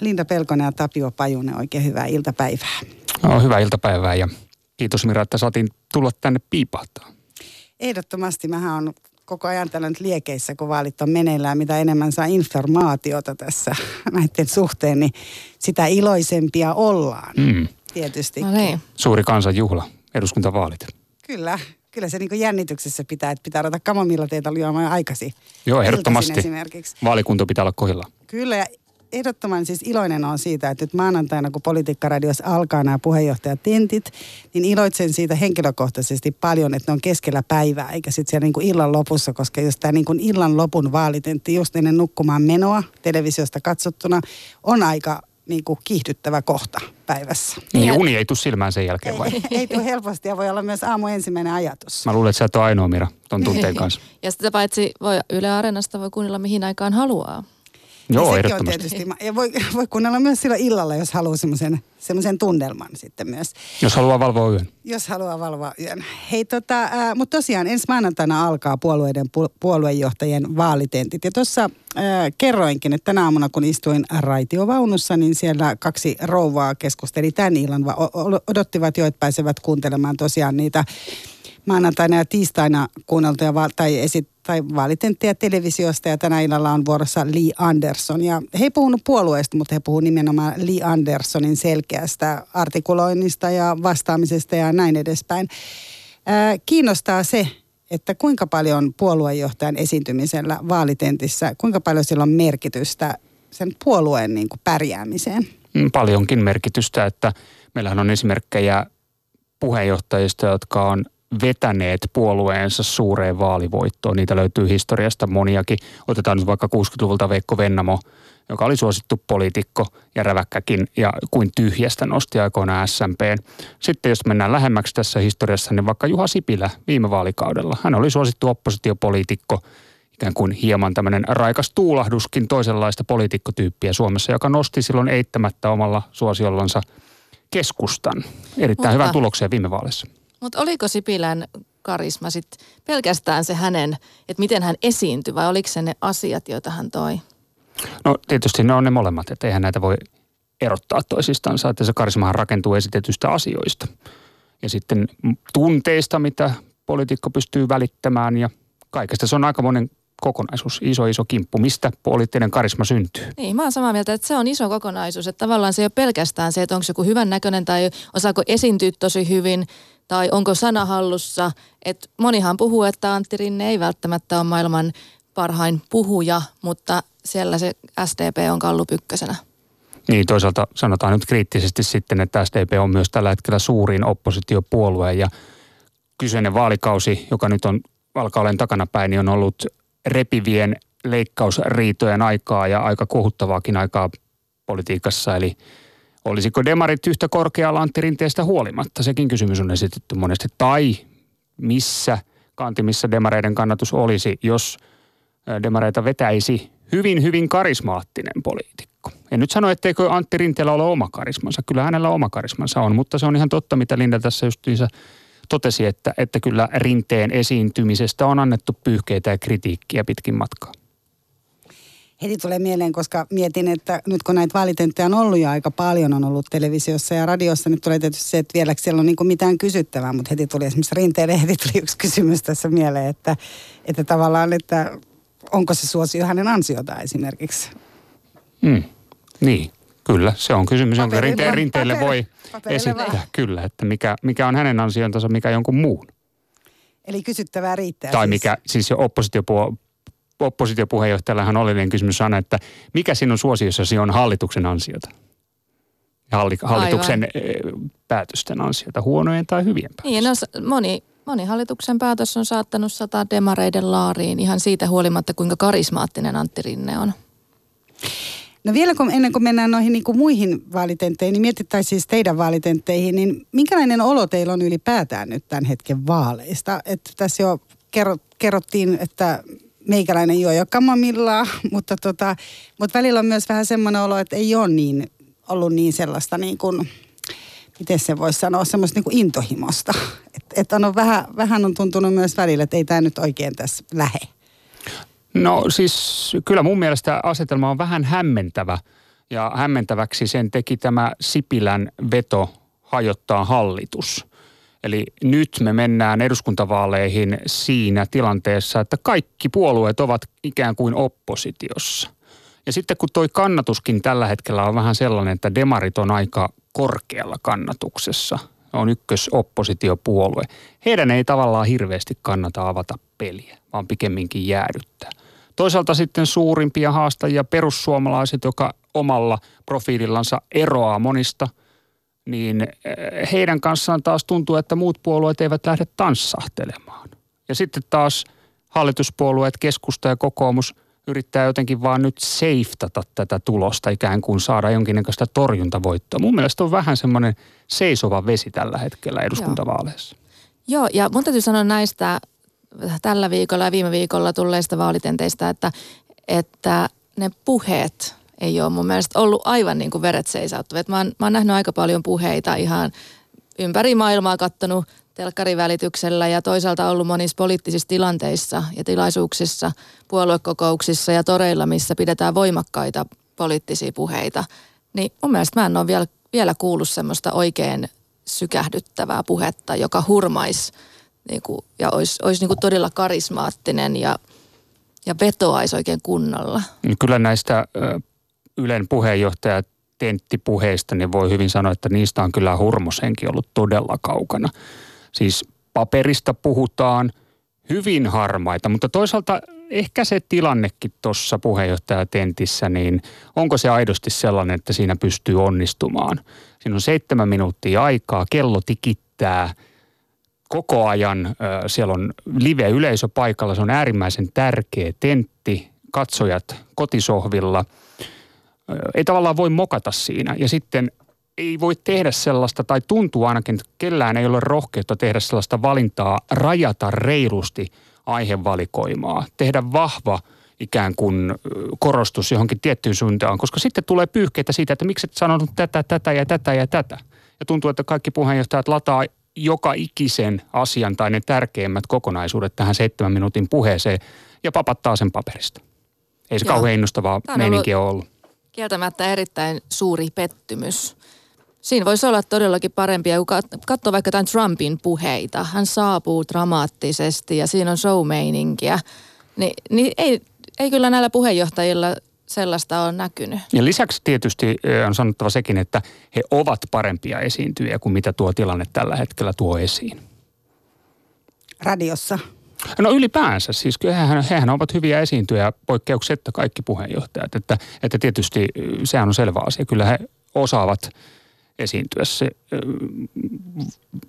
Linda Pelkonen ja Tapio Pajunen, oikein hyvää iltapäivää. No, hyvää iltapäivää ja kiitos Mira, että saatiin tulla tänne piipahtaa. Ehdottomasti mähän on koko ajan tällä nyt liekeissä, kun vaalit on meneillään, mitä enemmän saa informaatiota tässä näiden suhteen, niin sitä iloisempia ollaan. Mm. Tietysti. No niin. Suuri kansanjuhla, eduskuntavaalit. Kyllä, kyllä se niin jännityksessä pitää, että pitää ruveta kamomilla teitä juomaan aikasi. Joo, ehdottomasti. Esimerkiksi. Vaalikunto pitää olla kohdilla. Kyllä, ja ehdottoman siis iloinen on siitä, että nyt maanantaina, kun Politiikkaradios alkaa nämä puheenjohtajatintit, niin iloitsen siitä henkilökohtaisesti paljon, että ne on keskellä päivää, eikä sitten siellä niin kuin illan lopussa, koska jos tämä niin kuin illan lopun vaalitentti just ennen nukkumaan menoa televisiosta katsottuna on aika niin kuin kiihdyttävä kohta päivässä. Niin uni ei tule silmään sen jälkeen vai? Ei, ei tule helposti ja voi olla myös aamu ensimmäinen ajatus. Mä luulen, että sä et ole ainoa Mira ton tunteen kanssa. ja sitä paitsi voi Yle Areenasta voi kuunnella mihin aikaan haluaa. Joo, niin ehdottomasti. On tietysti, ja voi, voi kuunnella myös silloin illalla, jos haluaa semmoisen tunnelman sitten myös. Jos haluaa valvoa yön. Jos haluaa valvoa yön. Hei tota, äh, mutta tosiaan ensi maanantaina alkaa puolueiden pu- puoluejohtajien vaalitentit. Ja tuossa äh, kerroinkin, että tänä aamuna kun istuin raitiovaunussa, niin siellä kaksi rouvaa keskusteli tämän illan, va- odottivat jo, että pääsevät kuuntelemaan tosiaan niitä maanantaina ja tiistaina kuunneltuja va- tai esit tai vaalitenttiä televisiosta ja tänä illalla on vuorossa Lee Anderson. Ja he ei puhunut puolueesta, mutta he puhuvat nimenomaan Lee Andersonin selkeästä artikuloinnista ja vastaamisesta ja näin edespäin. Ää, kiinnostaa se, että kuinka paljon puoluejohtajan esiintymisellä vaalitentissä, kuinka paljon sillä on merkitystä sen puolueen niin kuin pärjäämiseen? Mm, paljonkin merkitystä, että meillähän on esimerkkejä puheenjohtajista, jotka on vetäneet puolueensa suureen vaalivoittoon. Niitä löytyy historiasta moniakin. Otetaan nyt vaikka 60-luvulta Veikko Vennamo, joka oli suosittu poliitikko ja räväkkäkin ja kuin tyhjästä nosti aikoinaan SMP. Sitten jos mennään lähemmäksi tässä historiassa, niin vaikka Juha Sipilä viime vaalikaudella. Hän oli suosittu oppositiopoliitikko, ikään kuin hieman tämmöinen raikas tuulahduskin toisenlaista poliitikkotyyppiä Suomessa, joka nosti silloin eittämättä omalla suosiollansa keskustan erittäin Mutta. hyvän tulokseen viime vaaleissa. Mutta oliko Sipilän karisma sitten pelkästään se hänen, että miten hän esiintyi vai oliko se ne asiat, joita hän toi? No tietysti ne on ne molemmat, että eihän näitä voi erottaa toisistansa, että se karismahan rakentuu esitetystä asioista. Ja sitten tunteista, mitä poliitikko pystyy välittämään ja kaikesta. Se on aika monen kokonaisuus, iso iso kimppu. Mistä poliittinen karisma syntyy? Niin, mä oon samaa mieltä, että se on iso kokonaisuus. Että tavallaan se ei ole pelkästään se, että onko joku hyvän näköinen tai osaako esiintyä tosi hyvin tai onko sana hallussa. Et monihan puhuu, että Antti Rinne ei välttämättä ole maailman parhain puhuja, mutta siellä se SDP on kallu ykkösenä. Niin, toisaalta sanotaan nyt kriittisesti sitten, että SDP on myös tällä hetkellä suurin oppositiopuolue ja kyseinen vaalikausi, joka nyt on alkaa olen takanapäin, niin on ollut repivien leikkausriitojen aikaa ja aika kohuttavaakin aikaa politiikassa. Eli Olisiko demarit yhtä korkealla Antti Rinteestä huolimatta? Sekin kysymys on esitetty monesti. Tai missä kantimissa demareiden kannatus olisi, jos demareita vetäisi hyvin, hyvin karismaattinen poliitikko. En nyt sano, etteikö Antti Rinteellä ole oma karismansa. Kyllä hänellä oma karismansa on, mutta se on ihan totta, mitä Linda tässä justiinsa totesi, että, että kyllä Rinteen esiintymisestä on annettu pyyhkeitä ja kritiikkiä pitkin matkaa heti tulee mieleen, koska mietin, että nyt kun näitä vaalitenttejä on ollut jo aika paljon, on ollut televisiossa ja radiossa, niin tulee tietysti se, että vieläkö siellä on niin mitään kysyttävää, mutta heti tuli esimerkiksi rinteelle, heti tuli yksi kysymys tässä mieleen, että, että tavallaan, että onko se suosio hänen ansiota esimerkiksi? Mm. Niin, kyllä. Se on kysymys, jonka rinteelle, rinteelle voi esittää. Vaan. Kyllä, että mikä, mikä on hänen ansiontansa, mikä jonkun muun. Eli kysyttävää riittää. Tai siis. mikä siis jo oppositiopuolella oppositiopuheenjohtajallahan oleellinen kysymys on, että mikä sinun suosiossasi on hallituksen ansiota? Halli, hallituksen Aivan. Eh, päätösten ansiota, huonojen tai hyvien niin, päätösten? Niin, no, moni, moni hallituksen päätös on saattanut sataa demareiden laariin ihan siitä huolimatta, kuinka karismaattinen Antti Rinne on. No vielä kun, ennen kuin mennään noihin niin kuin muihin vaalitentteihin, niin mietittäisiin siis teidän vaalitentteihin, niin minkälainen olo teillä on ylipäätään nyt tämän hetken vaaleista? Että tässä jo kerrottiin, että meikäläinen juo jo kamomillaa, mutta, tota, mutta välillä on myös vähän semmoinen olo, että ei ole niin, ollut niin sellaista niin kuin, miten se voisi sanoa, semmoista niin kuin intohimosta. Että et on vähän, vähän on tuntunut myös välillä, että ei tämä nyt oikein tässä lähe. No siis kyllä mun mielestä asetelma on vähän hämmentävä Ja hämmentäväksi sen teki tämä Sipilän veto hajottaa hallitus. Eli nyt me mennään eduskuntavaaleihin siinä tilanteessa, että kaikki puolueet ovat ikään kuin oppositiossa. Ja sitten kun toi kannatuskin tällä hetkellä on vähän sellainen, että demarit on aika korkealla kannatuksessa, on ykkösoppositiopuolue. Heidän ei tavallaan hirveästi kannata avata peliä, vaan pikemminkin jäädyttää. Toisaalta sitten suurimpia haastajia perussuomalaiset, joka omalla profiilillansa eroaa monista, niin eh, heidän kanssaan taas tuntuu, että muut puolueet eivät lähde tanssahtelemaan. Ja sitten taas hallituspuolueet, keskusta ja kokoomus yrittää jotenkin vaan nyt seiftata tätä tulosta, ikään kuin saada jonkinnäköistä torjuntavoittoa. Mun mielestä on vähän semmoinen seisova vesi tällä hetkellä eduskuntavaaleissa. Joo, ja mun täytyy sanoa näistä tällä viikolla ja viime viikolla tulleista vaalitenteistä, että, että ne puheet ei ole mun mielestä ollut aivan niin kuin veret seisauttavat. Mä mä oon nähnyt aika paljon puheita ihan ympäri maailmaa kattonut telkkarivälityksellä ja toisaalta ollut monissa poliittisissa tilanteissa ja tilaisuuksissa, puoluekokouksissa ja toreilla, missä pidetään voimakkaita poliittisia puheita. Niin mun mielestä mä en ole vielä, vielä kuullut semmoista oikein sykähdyttävää puhetta, joka hurmaisi niin kuin, ja olisi, olisi niin kuin todella karismaattinen ja, ja vetoaisi oikein kunnolla. Kyllä näistä Ylen puheenjohtaja tenttipuheista, niin voi hyvin sanoa, että niistä on kyllä hurmoshenki ollut todella kaukana. Siis paperista puhutaan hyvin harmaita, mutta toisaalta ehkä se tilannekin tuossa puheenjohtajatentissä, niin onko se aidosti sellainen, että siinä pystyy onnistumaan? Siinä on seitsemän minuuttia aikaa, kello tikittää koko ajan. Siellä on live-yleisö paikalla, se on äärimmäisen tärkeä tentti, katsojat kotisohvilla. Ei tavallaan voi mokata siinä. Ja sitten ei voi tehdä sellaista, tai tuntuu ainakin, että kellään ei ole rohkeutta tehdä sellaista valintaa, rajata reilusti aihevalikoimaa, tehdä vahva ikään kuin korostus johonkin tiettyyn suuntaan, koska sitten tulee pyyhkeitä siitä, että miksi et sanonut tätä, tätä ja tätä ja tätä. Ja tuntuu, että kaikki puheenjohtajat lataa joka ikisen asian tai ne tärkeimmät kokonaisuudet tähän seitsemän minuutin puheeseen ja papattaa sen paperista. Ei se Joo. kauhean innostavaa meininkiä ollut, ollut. Kieltämättä erittäin suuri pettymys Siinä voisi olla todellakin parempia, kun katsoo vaikka tämän Trumpin puheita. Hän saapuu dramaattisesti ja siinä on showmeininkiä. Ni, niin ei, ei kyllä näillä puheenjohtajilla sellaista ole näkynyt. Ja lisäksi tietysti on sanottava sekin, että he ovat parempia esiintyjiä kuin mitä tuo tilanne tällä hetkellä tuo esiin. Radiossa? No ylipäänsä, siis hehän, hehän ovat hyviä esiintyjä poikkeuksetta kaikki puheenjohtajat. Että, että tietysti sehän on selvä asia. Kyllä he osaavat – esiintyä se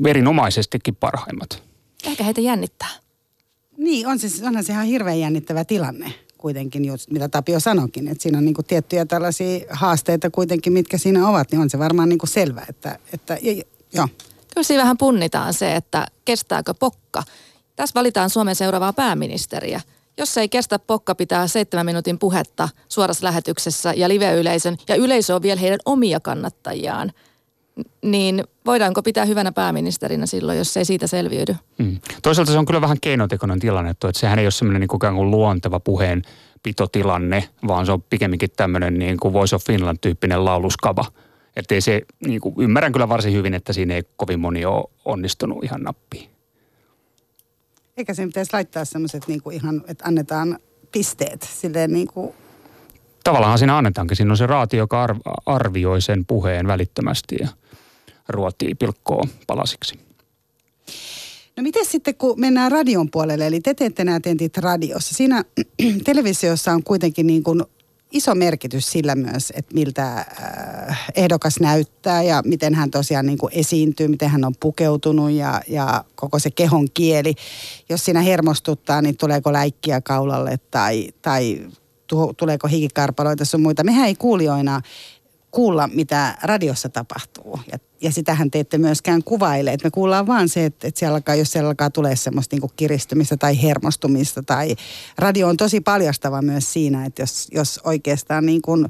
erinomaisestikin parhaimmat. Ehkä heitä jännittää. Niin, on se, onhan se ihan hirveän jännittävä tilanne kuitenkin, just mitä Tapio sanoikin, että siinä on niinku tiettyjä tällaisia haasteita kuitenkin, mitkä siinä ovat, niin on se varmaan niinku selvä, että, että joo. Kyllä siinä vähän punnitaan se, että kestääkö pokka. Tässä valitaan Suomen seuraavaa pääministeriä. Jos ei kestä pokka pitää seitsemän minuutin puhetta suorassa lähetyksessä ja live-yleisön, ja yleisö on vielä heidän omia kannattajiaan – niin voidaanko pitää hyvänä pääministerinä silloin, jos ei siitä selviydy? Hmm. Toisaalta se on kyllä vähän keinotekoinen tilanne, että sehän ei ole semmoinen niin kuin luonteva puheen pitotilanne, vaan se on pikemminkin tämmöinen niin kuin Voice of Finland-tyyppinen lauluskava. Että se, niin kuin, ymmärrän kyllä varsin hyvin, että siinä ei kovin moni ole onnistunut ihan nappiin. Eikä sen pitäisi laittaa semmoiset niin kuin ihan, että annetaan pisteet silleen niin kuin tavallaan siinä annetaankin. Siinä on se raati, joka arvioi sen puheen välittömästi ja ruotii pilkkoa palasiksi. No miten sitten, kun mennään radion puolelle, eli te teette nämä tentit radiossa. Siinä televisiossa on kuitenkin niin kuin iso merkitys sillä myös, että miltä äh, ehdokas näyttää ja miten hän tosiaan niin kuin esiintyy, miten hän on pukeutunut ja, ja koko se kehon kieli. Jos siinä hermostuttaa, niin tuleeko läikkiä kaulalle tai, tai tuleeko hikikarpaloita sun muita. Mehän ei kuulijoina kuulla, mitä radiossa tapahtuu. Ja, ja sitähän te ette myöskään kuvaile. Et me kuullaan vaan se, että, että siellä alkaa, jos siellä alkaa tulee semmoista niin kiristymistä tai hermostumista. Tai radio on tosi paljastava myös siinä, että jos, jos oikeastaan niin kuin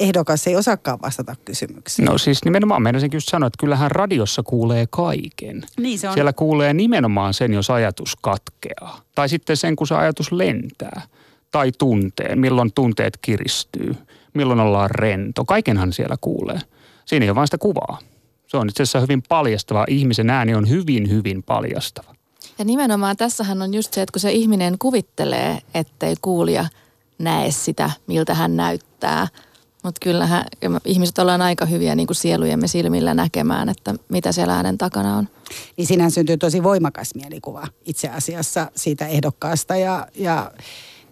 ehdokas ei osaakaan vastata kysymyksiin. No siis nimenomaan meidän just sanoa, että kyllähän radiossa kuulee kaiken. Niin se on. Siellä kuulee nimenomaan sen, jos ajatus katkeaa. Tai sitten sen, kun se ajatus lentää tai tunteen, milloin tunteet kiristyy, milloin ollaan rento. Kaikenhan siellä kuulee. Siinä ei ole vain sitä kuvaa. Se on itse asiassa hyvin paljastava. Ihmisen ääni on hyvin, hyvin paljastava. Ja nimenomaan tässähän on just se, että kun se ihminen kuvittelee, ettei kuulija näe sitä, miltä hän näyttää. Mutta kyllähän ihmiset ollaan aika hyviä niin kuin sielujemme silmillä näkemään, että mitä siellä äänen takana on. Niin sinähän syntyy tosi voimakas mielikuva itse asiassa siitä ehdokkaasta ja, ja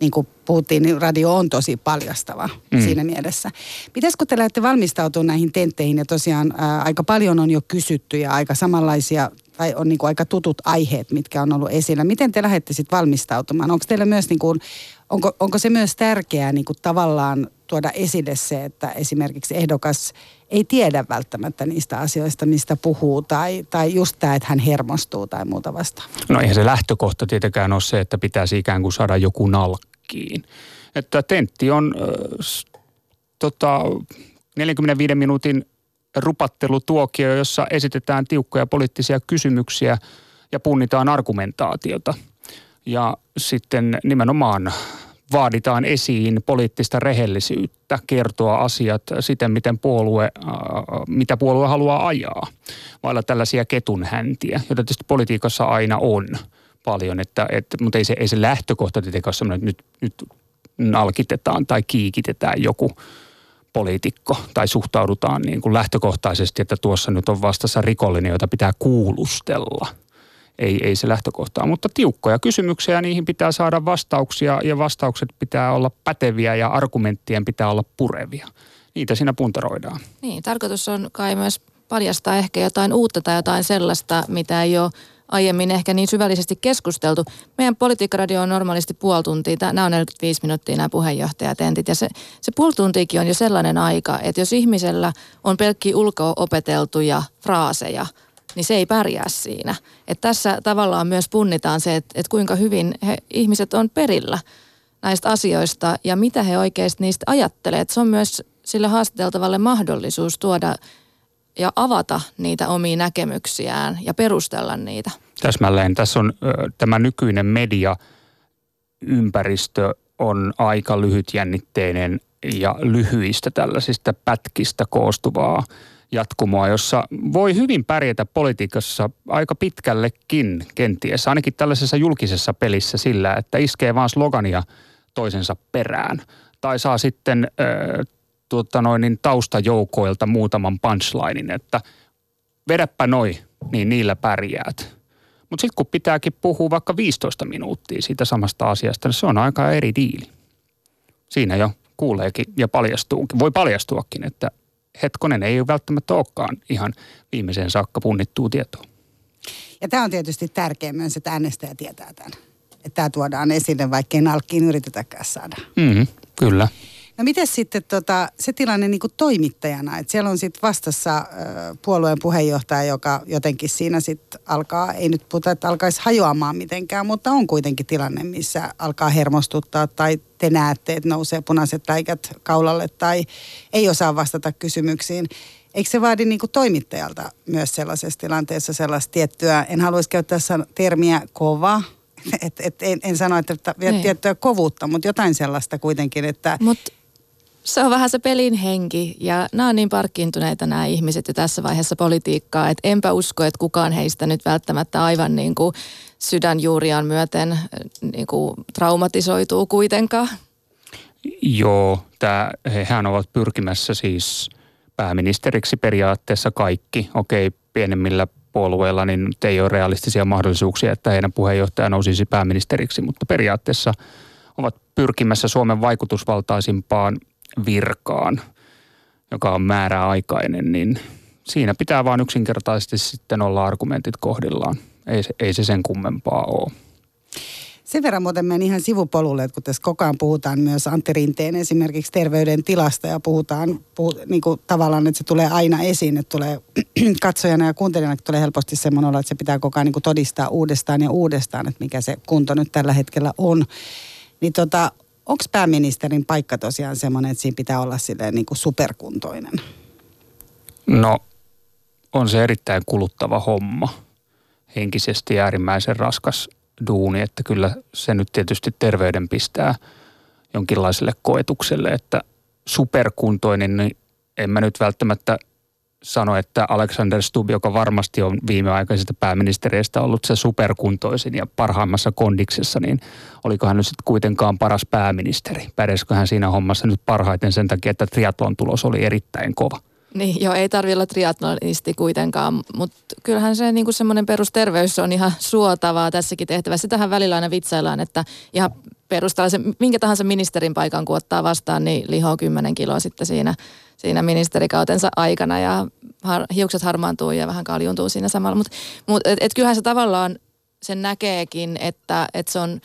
niin kuin puhuttiin, niin radio on tosi paljastava mm. siinä mielessä. Mites kun te lähdette valmistautumaan näihin tentteihin ja tosiaan ää, aika paljon on jo kysytty ja aika samanlaisia tai on niin kuin aika tutut aiheet, mitkä on ollut esillä. Miten te lähdette sitten valmistautumaan? Onko teillä myös niin kuin, onko, onko se myös tärkeää niin kuin tavallaan tuoda esille se, että esimerkiksi ehdokas ei tiedä välttämättä niistä asioista, mistä puhuu, tai, tai just tämä, että hän hermostuu tai muuta vastaavaa? No eihän se lähtökohta tietenkään ole se, että pitäisi ikään kuin saada joku nalkkiin. Että tentti on äh, tota, 45 minuutin rupattelutuokio, jossa esitetään tiukkoja poliittisia kysymyksiä ja punnitaan argumentaatiota. Ja sitten nimenomaan vaaditaan esiin poliittista rehellisyyttä, kertoa asiat siten, miten puolue, äh, mitä puolue haluaa ajaa, vailla tällaisia ketunhäntiä, joita tietysti politiikassa aina on paljon, että, että, mutta ei se, ei se lähtökohta tietenkään ole sellainen, että nyt, nyt nalkitetaan tai kiikitetään joku poliitikko tai suhtaudutaan niin kuin lähtökohtaisesti, että tuossa nyt on vastassa rikollinen, jota pitää kuulustella – ei, ei se lähtökohtaa. Mutta tiukkoja kysymyksiä niihin pitää saada vastauksia ja vastaukset pitää olla päteviä ja argumenttien pitää olla purevia. Niitä siinä puntaroidaan. Niin, tarkoitus on kai myös paljastaa ehkä jotain uutta tai jotain sellaista, mitä ei ole aiemmin ehkä niin syvällisesti keskusteltu. Meidän politiikkaradio on normaalisti puoli tuntia, nämä on 45 minuuttia nämä puheenjohtajatentit ja se, se puoli tuntiikin on jo sellainen aika, että jos ihmisellä on pelkkiä ulko-opeteltuja fraaseja – niin se ei pärjää siinä. Että tässä tavallaan myös punnitaan se, että, että kuinka hyvin he, ihmiset on perillä näistä asioista ja mitä he oikeasti niistä ajattelee. Että se on myös sille haastateltavalle mahdollisuus tuoda ja avata niitä omia näkemyksiään ja perustella niitä. Täsmälleen. Tässä on ö, tämä nykyinen media ympäristö on aika lyhytjännitteinen ja lyhyistä tällaisista pätkistä koostuvaa jatkumoa, jossa voi hyvin pärjätä politiikassa aika pitkällekin kenties, ainakin tällaisessa julkisessa pelissä sillä, että iskee vaan slogania toisensa perään. Tai saa sitten äh, tuota noin, niin taustajoukoilta muutaman punchlinein, että vedäpä noi, niin niillä pärjäät. Mutta sitten kun pitääkin puhua vaikka 15 minuuttia siitä samasta asiasta, niin se on aika eri diili. Siinä jo kuuleekin ja paljastuukin, voi paljastuakin, että hetkonen ei välttämättä olekaan ihan viimeiseen saakka punnittua tietoa. Ja tämä on tietysti tärkeä myös, että äänestäjä tietää tämän. Että tämä tuodaan esille, vaikkei nalkkiin yritetäkään saada. Mm, kyllä. No miten sitten tota, se tilanne niin kuin toimittajana, että siellä on sitten vastassa ö, puolueen puheenjohtaja, joka jotenkin siinä sitten alkaa, ei nyt puhuta, että alkaisi hajoamaan mitenkään, mutta on kuitenkin tilanne, missä alkaa hermostuttaa tai te näette, että nousee punaiset läikät kaulalle tai ei osaa vastata kysymyksiin. Eikö se vaadi niin kuin toimittajalta myös sellaisessa tilanteessa sellaista tiettyä, en haluaisi käyttää termiä kova, et, et, en, en sano, että niin. tiettyä kovuutta, mutta jotain sellaista kuitenkin, että... Mut se on vähän se pelin henki ja nämä on niin parkkiintuneita nämä ihmiset jo tässä vaiheessa politiikkaa, että enpä usko, että kukaan heistä nyt välttämättä aivan niin kuin sydänjuuriaan myöten niin kuin traumatisoituu kuitenkaan. Joo, tämä, hehän ovat pyrkimässä siis pääministeriksi periaatteessa kaikki. Okei, pienemmillä puolueilla niin ei ole realistisia mahdollisuuksia, että heidän puheenjohtaja nousisi pääministeriksi, mutta periaatteessa ovat pyrkimässä Suomen vaikutusvaltaisimpaan virkaan, joka on määräaikainen, niin siinä pitää vain yksinkertaisesti sitten olla argumentit kohdillaan. Ei se, ei se sen kummempaa ole. Sen verran muuten menen ihan sivupolulle, että kun tässä koko ajan puhutaan myös Antti Rinteen esimerkiksi terveydentilasta ja puhutaan puhut, niin kuin tavallaan, että se tulee aina esiin, että tulee katsojana ja kuuntelijana tulee helposti semmoinen olla, että se pitää koko ajan niin kuin todistaa uudestaan ja uudestaan, että mikä se kunto nyt tällä hetkellä on. Niin tota, onko pääministerin paikka tosiaan semmoinen, että siinä pitää olla silleen niin kuin superkuntoinen? No, on se erittäin kuluttava homma. Henkisesti äärimmäisen raskas duuni, että kyllä se nyt tietysti terveyden pistää jonkinlaiselle koetukselle, että superkuntoinen, niin en mä nyt välttämättä sano, että Alexander Stubb, joka varmasti on viimeaikaisista pääministereistä ollut se superkuntoisin ja parhaimmassa kondiksessa, niin olikohan nyt sitten kuitenkaan paras pääministeri? Pärjäsikö hän siinä hommassa nyt parhaiten sen takia, että triatlon tulos oli erittäin kova? Niin, joo, ei tarvitse olla triatlonisti kuitenkaan, mutta kyllähän se niin semmoinen perusterveys on ihan suotavaa tässäkin tehtävässä. Sitähän välillä aina vitsaillaan, että ihan perustella se, minkä tahansa ministerin paikan kun ottaa vastaan, niin lihoo 10 kiloa sitten siinä, siinä ministerikautensa aikana ja har, hiukset harmaantuu ja vähän kaljuntuu siinä samalla. Mutta mut, et, et kyllähän se tavallaan sen näkeekin, että, että se on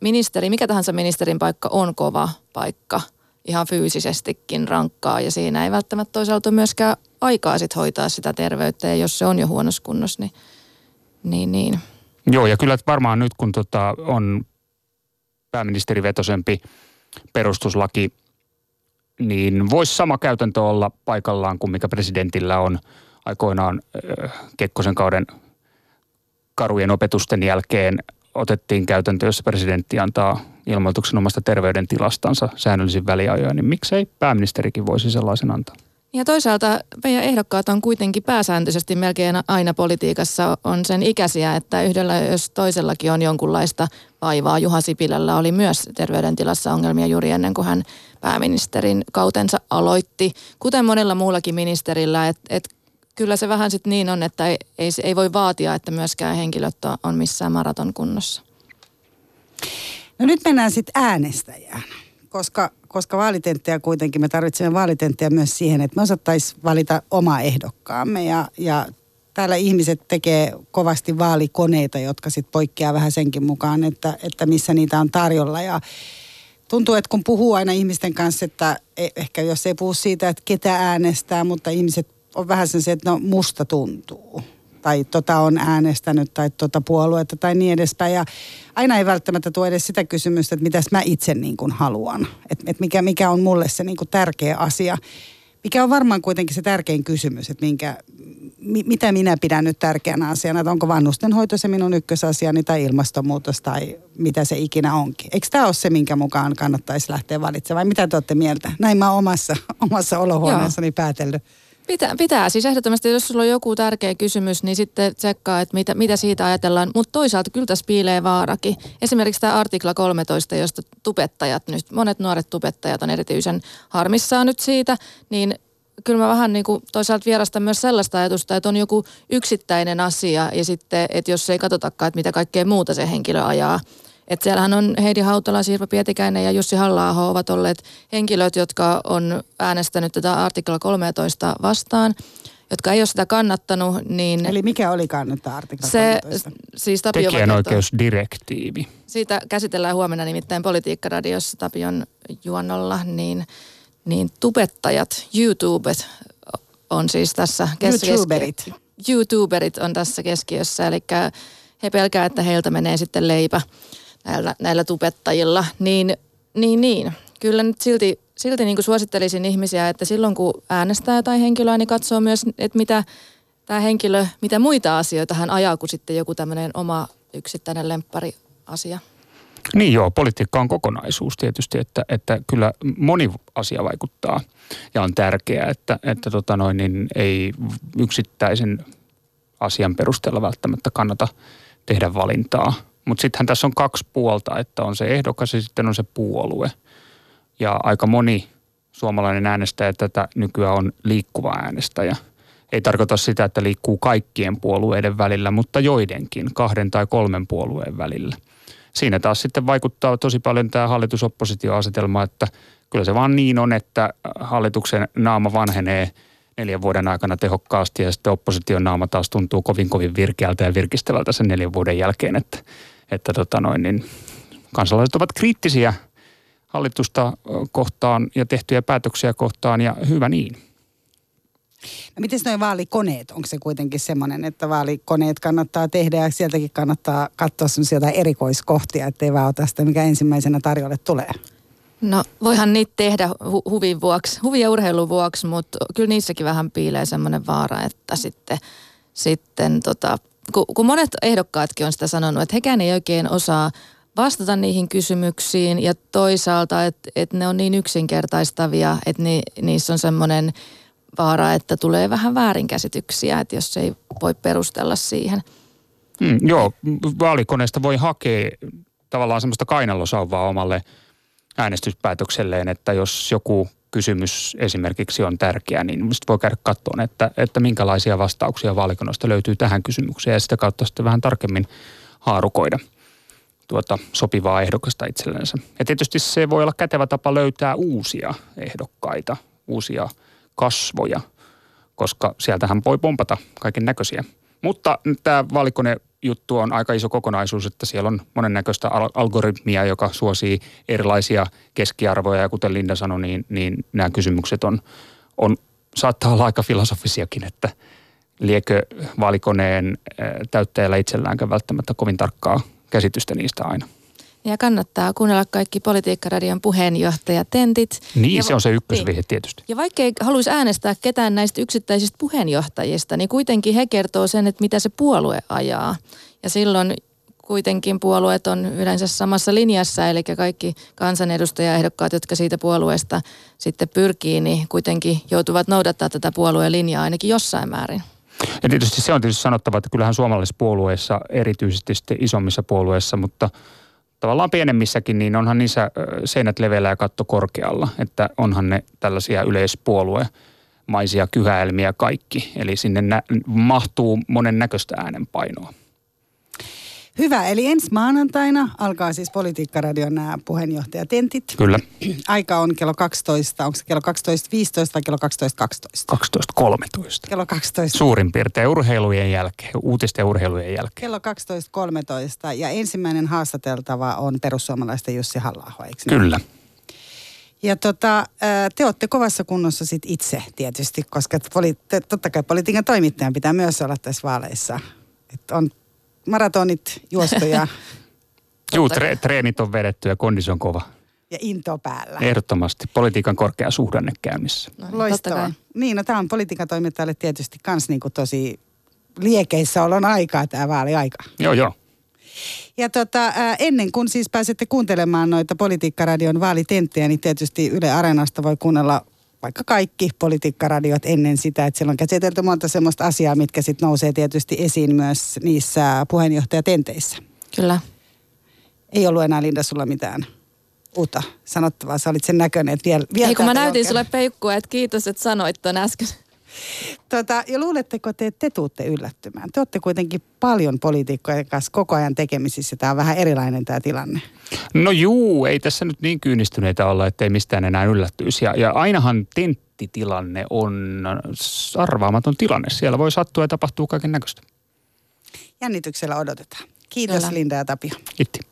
ministeri, mikä tahansa ministerin paikka on kova paikka – ihan fyysisestikin rankkaa ja siinä ei välttämättä toisaalta myöskään aikaa sit hoitaa sitä terveyttä ja jos se on jo huonossa kunnossa, niin, niin, niin. Joo ja kyllä varmaan nyt kun tota on pääministerivetosempi perustuslaki, niin voisi sama käytäntö olla paikallaan kuin mikä presidentillä on aikoinaan äh, Kekkosen kauden karujen opetusten jälkeen otettiin käytäntö, jossa presidentti antaa ilmoituksen omasta terveydentilastansa säännöllisin väliajoin, niin miksei pääministerikin voisi sellaisen antaa? Ja toisaalta meidän ehdokkaat on kuitenkin pääsääntöisesti melkein aina politiikassa on sen ikäisiä, että yhdellä jos toisellakin on jonkunlaista vaivaa. Juha Sipilällä oli myös terveydentilassa ongelmia juuri ennen kuin hän pääministerin kautensa aloitti, kuten monella muullakin ministerillä, että et kyllä se vähän sitten niin on, että ei, ei, ei voi vaatia, että myöskään henkilöt on missään maraton kunnossa. No nyt mennään sitten äänestäjään, koska, koska vaalitenttiä kuitenkin, me tarvitsemme vaalitenttiä myös siihen, että me osattaisiin valita oma ehdokkaamme. Ja, ja täällä ihmiset tekee kovasti vaalikoneita, jotka sitten poikkeaa vähän senkin mukaan, että, että missä niitä on tarjolla. Ja tuntuu, että kun puhuu aina ihmisten kanssa, että e, ehkä jos ei puhu siitä, että ketä äänestää, mutta ihmiset on vähän sen että no musta tuntuu tai tota on äänestänyt tai tota puoluetta tai niin edespäin. Ja aina ei välttämättä tuo edes sitä kysymystä, että mitäs mä itse niin kuin haluan. Että et mikä, mikä on mulle se niin kuin tärkeä asia. Mikä on varmaan kuitenkin se tärkein kysymys, että minkä, mi, mitä minä pidän nyt tärkeänä asiana. Että onko vanhustenhoito se minun ykkösasiani tai ilmastonmuutos tai mitä se ikinä onkin. Eikö tämä ole se, minkä mukaan kannattaisi lähteä valitsemaan? Vai mitä te olette mieltä? Näin mä omassa, omassa olohuoneessani päätellyt. Pitää, pitää. Siis ehdottomasti, jos sulla on joku tärkeä kysymys, niin sitten tsekkaa, että mitä, mitä siitä ajatellaan. Mutta toisaalta kyllä tässä piilee vaarakin. Esimerkiksi tämä artikla 13, josta tubettajat nyt, monet nuoret tubettajat on erityisen harmissaan nyt siitä, niin kyllä mä vähän niin kuin toisaalta vierastan myös sellaista ajatusta, että on joku yksittäinen asia ja sitten, että jos ei katsotakaan, että mitä kaikkea muuta se henkilö ajaa, et siellähän on Heidi Hautala, Sirpa Pietikäinen ja Jussi halla ovat olleet henkilöt, jotka on äänestänyt tätä artikla 13 vastaan jotka ei ole sitä kannattanut, niin... Eli mikä oli kannattaa artikla se, 13? Siis Tapio Tekijänoikeusdirektiivi. Siitä käsitellään huomenna nimittäin Politiikkaradiossa Tapion juonnolla, niin, niin tubettajat, YouTubet on siis tässä keskiössä. YouTuberit. YouTuberit on tässä keskiössä, eli he pelkää, että heiltä menee sitten leipä näillä, näillä tubettajilla, niin, niin, niin. Kyllä nyt silti, silti niin kuin suosittelisin ihmisiä, että silloin kun äänestää tai henkilöä, niin katsoo myös, että mitä tämä henkilö, mitä muita asioita hän ajaa kuin sitten joku tämmöinen oma yksittäinen lemppari asia. Niin joo, politiikka on kokonaisuus tietysti, että, että kyllä moni asia vaikuttaa ja on tärkeää, että, että tota noin, niin ei yksittäisen asian perusteella välttämättä kannata tehdä valintaa – mutta sittenhän tässä on kaksi puolta, että on se ehdokas ja sitten on se puolue. Ja aika moni suomalainen äänestäjä tätä nykyään on liikkuva äänestäjä. Ei tarkoita sitä, että liikkuu kaikkien puolueiden välillä, mutta joidenkin, kahden tai kolmen puolueen välillä. Siinä taas sitten vaikuttaa tosi paljon tämä hallitusoppositioasetelma, että kyllä se vaan niin on, että hallituksen naama vanhenee neljän vuoden aikana tehokkaasti ja sitten opposition naama taas tuntuu kovin kovin virkeältä ja virkistävältä sen neljän vuoden jälkeen, että että tota noin, niin kansalaiset ovat kriittisiä hallitusta kohtaan ja tehtyjä päätöksiä kohtaan ja hyvä niin. No miten nuo vaalikoneet, onko se kuitenkin semmoinen, että vaalikoneet kannattaa tehdä ja sieltäkin kannattaa katsoa sellaisia erikoiskohtia, ettei vaan ota sitä, mikä ensimmäisenä tarjolle tulee? No voihan niitä tehdä hu- huvin vuoksi, huvi- ja urheilun vuoksi, mutta kyllä niissäkin vähän piilee semmoinen vaara, että sitten, sitten tota, kun, kun monet ehdokkaatkin on sitä sanonut, että hekään ei oikein osaa vastata niihin kysymyksiin ja toisaalta, että et ne on niin yksinkertaistavia, että ni, niissä on semmoinen vaara, että tulee vähän väärinkäsityksiä, että jos ei voi perustella siihen. Mm, joo, vaalikoneesta voi hakea tavallaan semmoista kainalosauvaa omalle äänestyspäätökselleen, että jos joku kysymys esimerkiksi on tärkeä, niin sitten voi käydä katsomaan, että, että minkälaisia vastauksia vaalikoneesta löytyy tähän kysymykseen ja sitä kautta sitten vähän tarkemmin haarukoida tuota sopivaa ehdokasta itsellensä. Ja tietysti se voi olla kätevä tapa löytää uusia ehdokkaita, uusia kasvoja, koska sieltähän voi pompata kaiken näköisiä. Mutta tämä vaalikone juttu on aika iso kokonaisuus, että siellä on monennäköistä algoritmia, joka suosii erilaisia keskiarvoja ja kuten Linda sanoi, niin, niin nämä kysymykset on, on, saattaa olla aika filosofisiakin, että liekö vaalikoneen täyttäjällä itselläänkään välttämättä kovin tarkkaa käsitystä niistä aina. Ja kannattaa kuunnella kaikki Politiikkaradion puheenjohtajatentit. Niin, ja se on se ykkösvihje niin. tietysti. Ja vaikka ei haluaisi äänestää ketään näistä yksittäisistä puheenjohtajista, niin kuitenkin he kertoo sen, että mitä se puolue ajaa. Ja silloin kuitenkin puolueet on yleensä samassa linjassa, eli kaikki kansanedustajaehdokkaat, jotka siitä puolueesta sitten pyrkii, niin kuitenkin joutuvat noudattaa tätä puolueen linjaa ainakin jossain määrin. Ja tietysti se on tietysti sanottava, että kyllähän suomalaisissa puolueissa, erityisesti sitten isommissa puolueissa, mutta tavallaan pienemmissäkin, niin onhan niissä seinät leveällä ja katto korkealla, että onhan ne tällaisia yleispuolue maisia kyhäelmiä kaikki. Eli sinne nä- mahtuu monen näköistä äänenpainoa. Hyvä, eli ensi maanantaina alkaa siis Politiikkaradion nämä puheenjohtajatentit. Kyllä. Aika on kello 12, onko se kello 12.15 vai kello 12.12? 12.13. Kello 12. Suurin piirtein urheilujen jälkeen, uutisten urheilujen jälkeen. Kello 12.13 ja ensimmäinen haastateltava on perussuomalaisten Jussi halla eikö Kyllä. Ja tota, te olette kovassa kunnossa sit itse tietysti, koska poli- totta kai politiikan toimittajan pitää myös olla tässä vaaleissa. Et on maratonit juostu ja... Juu, tre- treenit on vedetty ja kondis on kova. Ja into päällä. Ehdottomasti. Politiikan korkea suhdanne käynnissä. No, niin, Loistavaa. Niin, no tämä on politiikan toimittajalle tietysti kans niinku tosi liekeissä olon aikaa tämä vaaliaika. Joo, joo. Ja tota, ennen kuin siis pääsette kuuntelemaan noita Politiikkaradion vaalitenttejä, niin tietysti Yle Areenasta voi kuunnella vaikka kaikki politiikkaradiot ennen sitä, että siellä on käsitelty monta semmoista asiaa, mitkä sitten nousee tietysti esiin myös niissä puheenjohtajatenteissä. Kyllä. Ei ollut enää Linda sulla mitään uutta sanottavaa. Sä olit sen näköinen, että vielä, vielä Ei kun mä näytin oikein. sulle peikkua, että kiitos, että sanoit ton äsken. Tota, ja luuletteko te, että te tuutte yllättymään? Te olette kuitenkin paljon poliitikkojen kanssa koko ajan tekemisissä. Tämä on vähän erilainen tämä tilanne. No juu, ei tässä nyt niin kyynistyneitä olla, ettei mistään enää yllättyisi. Ja, ja ainahan tenttitilanne on arvaamaton tilanne. Siellä voi sattua ja tapahtuu kaiken näköistä. Jännityksellä odotetaan. Kiitos Kyllä. Linda ja Tapio. Kiitos.